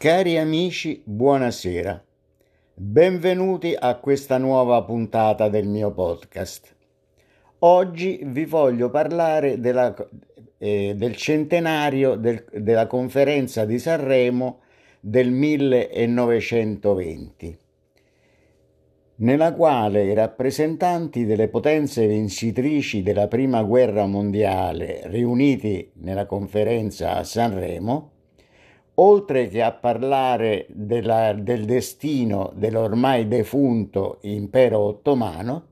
Cari amici, buonasera. Benvenuti a questa nuova puntata del mio podcast. Oggi vi voglio parlare della, eh, del centenario del, della conferenza di Sanremo del 1920, nella quale i rappresentanti delle potenze vincitrici della Prima Guerra Mondiale riuniti nella conferenza a Sanremo oltre che a parlare della, del destino dell'ormai defunto impero ottomano,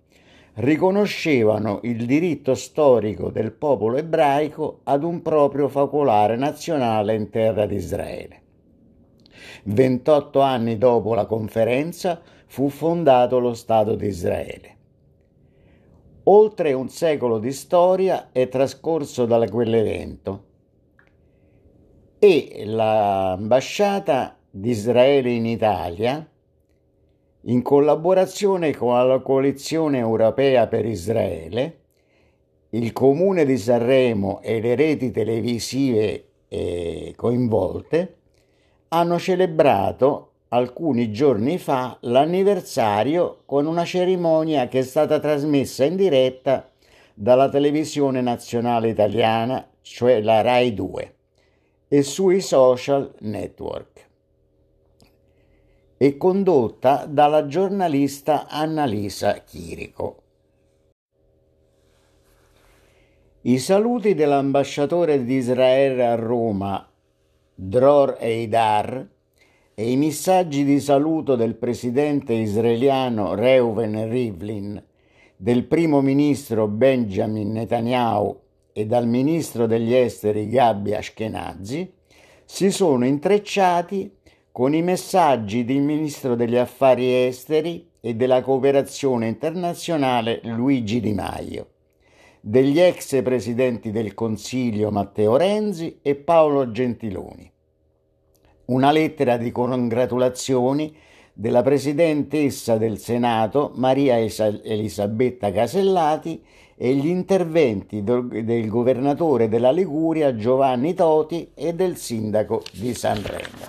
riconoscevano il diritto storico del popolo ebraico ad un proprio focolare nazionale in terra di Israele. 28 anni dopo la conferenza fu fondato lo Stato di Israele. Oltre un secolo di storia è trascorso da quell'evento e l'ambasciata di Israele in Italia, in collaborazione con la coalizione europea per Israele, il comune di Sanremo e le reti televisive eh, coinvolte, hanno celebrato alcuni giorni fa l'anniversario con una cerimonia che è stata trasmessa in diretta dalla televisione nazionale italiana, cioè la RAI 2 e sui social network e condotta dalla giornalista Annalisa Chirico. I saluti dell'ambasciatore di Israele a Roma, Dror Eidar, e i messaggi di saluto del presidente israeliano Reuven Rivlin, del primo ministro Benjamin Netanyahu e dal ministro degli esteri Gabi Ashkenazi si sono intrecciati con i messaggi del ministro degli affari esteri e della cooperazione internazionale Luigi Di Maio, degli ex presidenti del Consiglio Matteo Renzi e Paolo Gentiloni. Una lettera di congratulazioni della presidentessa del Senato Maria Elisabetta Casellati e gli interventi del governatore della Liguria Giovanni Toti e del sindaco di Sanremo.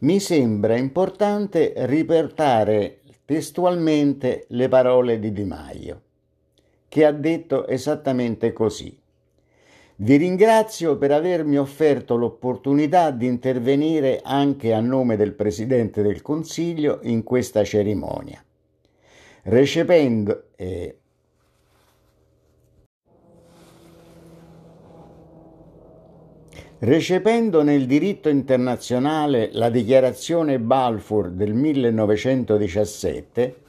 Mi sembra importante riportare testualmente le parole di Di Maio, che ha detto esattamente così. Vi ringrazio per avermi offerto l'opportunità di intervenire anche a nome del Presidente del Consiglio in questa cerimonia. Recependo eh, Recependo nel diritto internazionale la dichiarazione Balfour del 1917,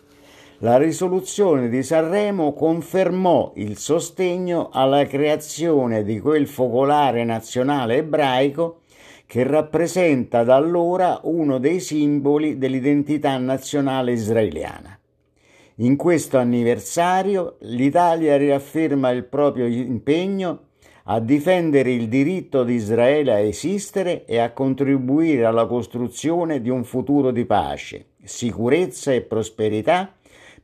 la risoluzione di Sanremo confermò il sostegno alla creazione di quel focolare nazionale ebraico che rappresenta da allora uno dei simboli dell'identità nazionale israeliana. In questo anniversario l'Italia riafferma il proprio impegno a difendere il diritto di Israele a esistere e a contribuire alla costruzione di un futuro di pace, sicurezza e prosperità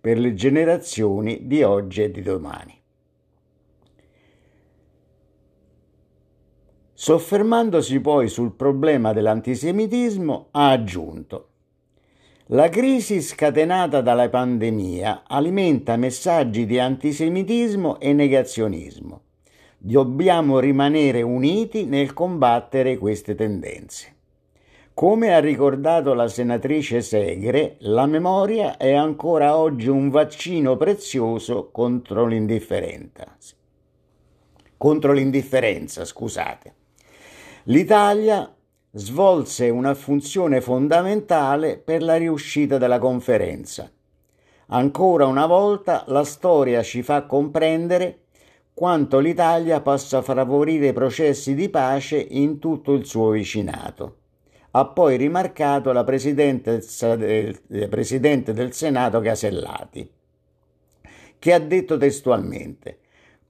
per le generazioni di oggi e di domani. Soffermandosi poi sul problema dell'antisemitismo, ha aggiunto la crisi scatenata dalla pandemia alimenta messaggi di antisemitismo e negazionismo. Dobbiamo rimanere uniti nel combattere queste tendenze. Come ha ricordato la senatrice Segre, la memoria è ancora oggi un vaccino prezioso contro l'indifferenza. Contro l'indifferenza, scusate. L'Italia svolse una funzione fondamentale per la riuscita della conferenza. Ancora una volta la storia ci fa comprendere quanto l'Italia possa favorire i processi di pace in tutto il suo vicinato. Ha poi rimarcato la Presidente del Senato Casellati, che ha detto testualmente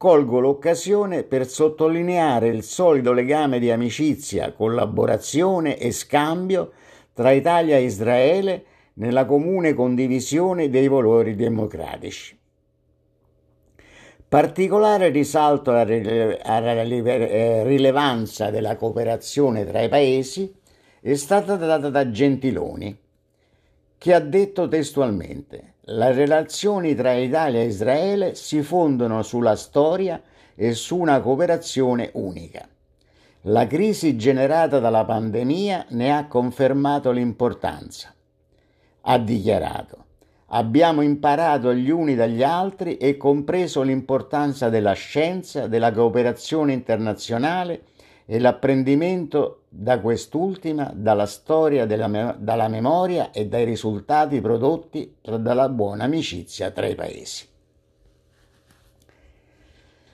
colgo l'occasione per sottolineare il solido legame di amicizia, collaborazione e scambio tra Italia e Israele nella comune condivisione dei valori democratici. Particolare risalto alla eh, rilevanza della cooperazione tra i paesi è stata data da Gentiloni, che ha detto testualmente le relazioni tra Italia e Israele si fondano sulla storia e su una cooperazione unica. La crisi generata dalla pandemia ne ha confermato l'importanza. Ha dichiarato Abbiamo imparato gli uni dagli altri e compreso l'importanza della scienza, della cooperazione internazionale e l'apprendimento da quest'ultima dalla storia, della, dalla memoria e dai risultati prodotti dalla buona amicizia tra i paesi.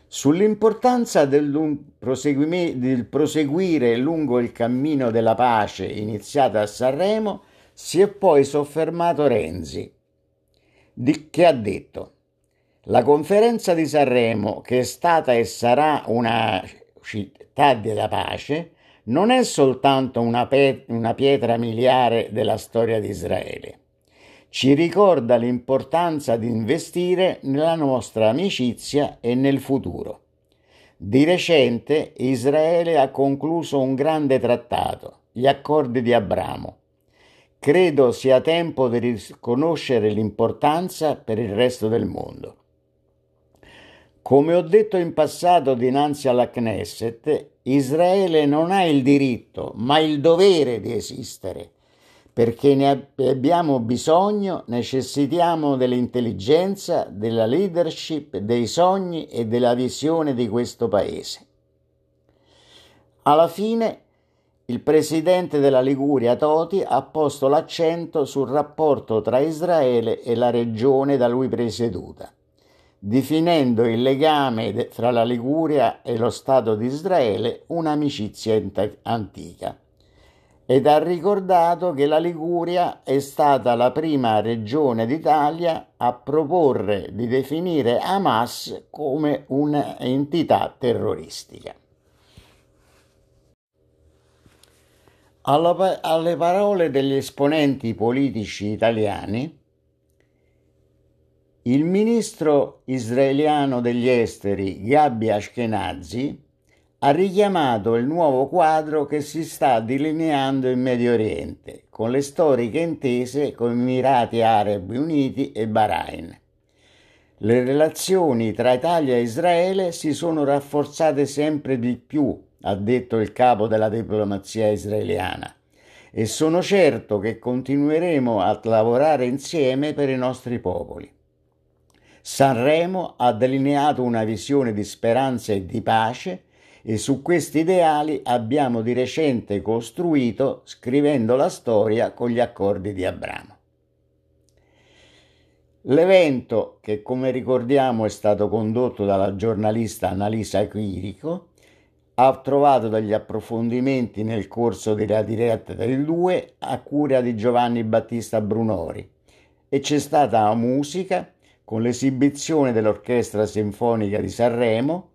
Sull'importanza del, del proseguire lungo il cammino della pace iniziata a Sanremo si è poi soffermato Renzi, che ha detto la conferenza di Sanremo, che è stata e sarà una città della pace, non è soltanto una, pe- una pietra miliare della storia di Israele. Ci ricorda l'importanza di investire nella nostra amicizia e nel futuro. Di recente Israele ha concluso un grande trattato, gli accordi di Abramo, Credo sia tempo di riconoscere l'importanza per il resto del mondo. Come ho detto in passato dinanzi alla Knesset, Israele non ha il diritto, ma il dovere di esistere, perché ne abbiamo bisogno, necessitiamo dell'intelligenza, della leadership, dei sogni e della visione di questo paese. Alla fine il presidente della Liguria Toti ha posto l'accento sul rapporto tra Israele e la regione da lui presieduta, definendo il legame fra la Liguria e lo Stato di Israele un'amicizia antica. Ed ha ricordato che la Liguria è stata la prima regione d'Italia a proporre di definire Hamas come un'entità terroristica. Alla, alle parole degli esponenti politici italiani, il ministro israeliano degli esteri Gabi Ashkenazi ha richiamato il nuovo quadro che si sta delineando in Medio Oriente, con le storiche intese con Emirati Arabi Uniti e Bahrain. Le relazioni tra Italia e Israele si sono rafforzate sempre di più ha detto il capo della diplomazia israeliana, e sono certo che continueremo a lavorare insieme per i nostri popoli. Sanremo ha delineato una visione di speranza e di pace e su questi ideali abbiamo di recente costruito scrivendo la storia con gli accordi di Abramo. L'evento, che come ricordiamo è stato condotto dalla giornalista Annalisa Quirico, ha trovato degli approfondimenti nel corso della diretta del 2 a cura di Giovanni Battista Brunori e c'è stata musica con l'esibizione dell'Orchestra Sinfonica di Sanremo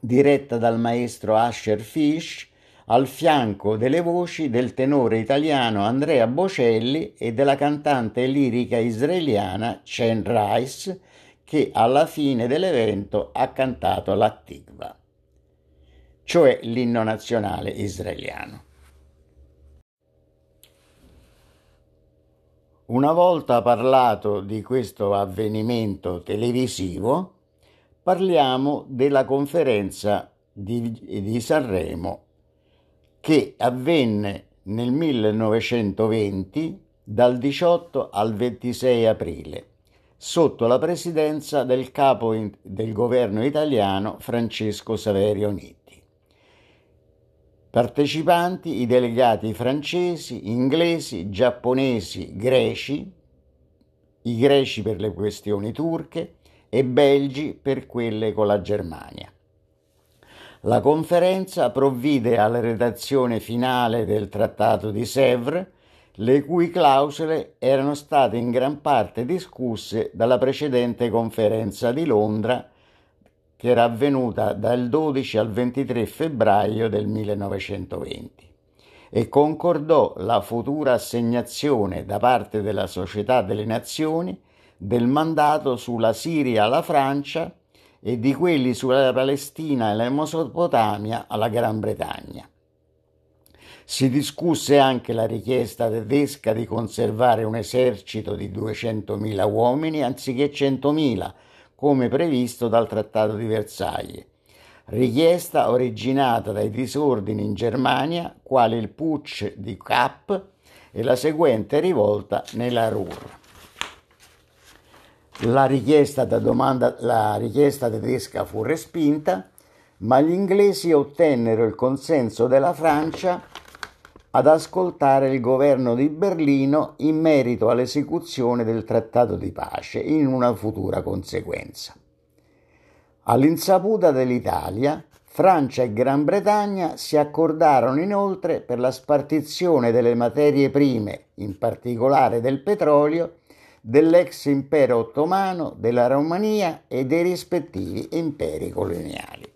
diretta dal maestro Asher Fish al fianco delle voci del tenore italiano Andrea Bocelli e della cantante lirica israeliana Chen Rice che alla fine dell'evento ha cantato la Tikva cioè l'inno nazionale israeliano. Una volta parlato di questo avvenimento televisivo, parliamo della conferenza di, di Sanremo che avvenne nel 1920 dal 18 al 26 aprile sotto la presidenza del capo del governo italiano Francesco Saverio Nitti. Partecipanti i delegati francesi, inglesi, giapponesi, greci, i greci per le questioni turche e belgi per quelle con la Germania. La conferenza provvide alla redazione finale del Trattato di Sèvres, le cui clausole erano state in gran parte discusse dalla precedente conferenza di Londra che era avvenuta dal 12 al 23 febbraio del 1920 e concordò la futura assegnazione da parte della Società delle Nazioni del mandato sulla Siria alla Francia e di quelli sulla Palestina e la Mesopotamia alla Gran Bretagna. Si discusse anche la richiesta tedesca di conservare un esercito di 200.000 uomini anziché 100.000, come previsto dal Trattato di Versailles, richiesta originata dai disordini in Germania, quali il putsch di Kapp e la seguente rivolta nella Ruhr. La richiesta, domanda, la richiesta tedesca fu respinta, ma gli inglesi ottennero il consenso della Francia ad ascoltare il governo di Berlino in merito all'esecuzione del trattato di pace in una futura conseguenza. All'insaputa dell'Italia, Francia e Gran Bretagna si accordarono inoltre per la spartizione delle materie prime, in particolare del petrolio, dell'ex impero ottomano, della Romania e dei rispettivi imperi coloniali.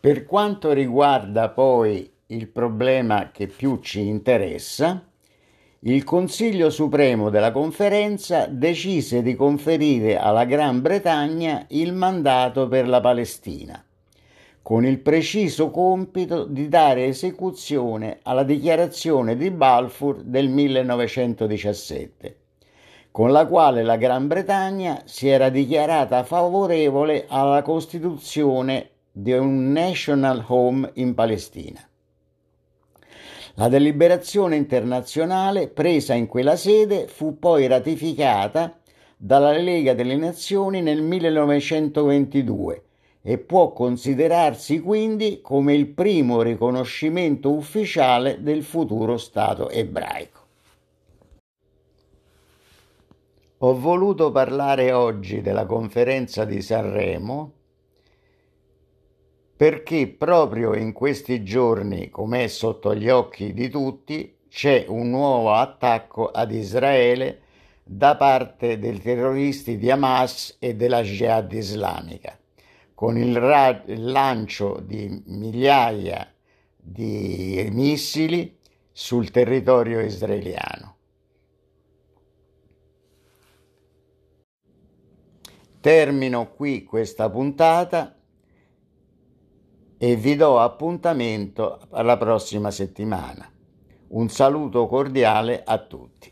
Per quanto riguarda poi il problema che più ci interessa, il Consiglio Supremo della Conferenza decise di conferire alla Gran Bretagna il mandato per la Palestina, con il preciso compito di dare esecuzione alla dichiarazione di Balfour del 1917, con la quale la Gran Bretagna si era dichiarata favorevole alla costituzione di un National Home in Palestina. La deliberazione internazionale presa in quella sede fu poi ratificata dalla Lega delle Nazioni nel 1922 e può considerarsi quindi come il primo riconoscimento ufficiale del futuro Stato ebraico. Ho voluto parlare oggi della conferenza di Sanremo perché proprio in questi giorni, come è sotto gli occhi di tutti, c'è un nuovo attacco ad Israele da parte dei terroristi di Hamas e della Jihad islamica, con il, ra- il lancio di migliaia di missili sul territorio israeliano. Termino qui questa puntata e vi do appuntamento alla prossima settimana. Un saluto cordiale a tutti.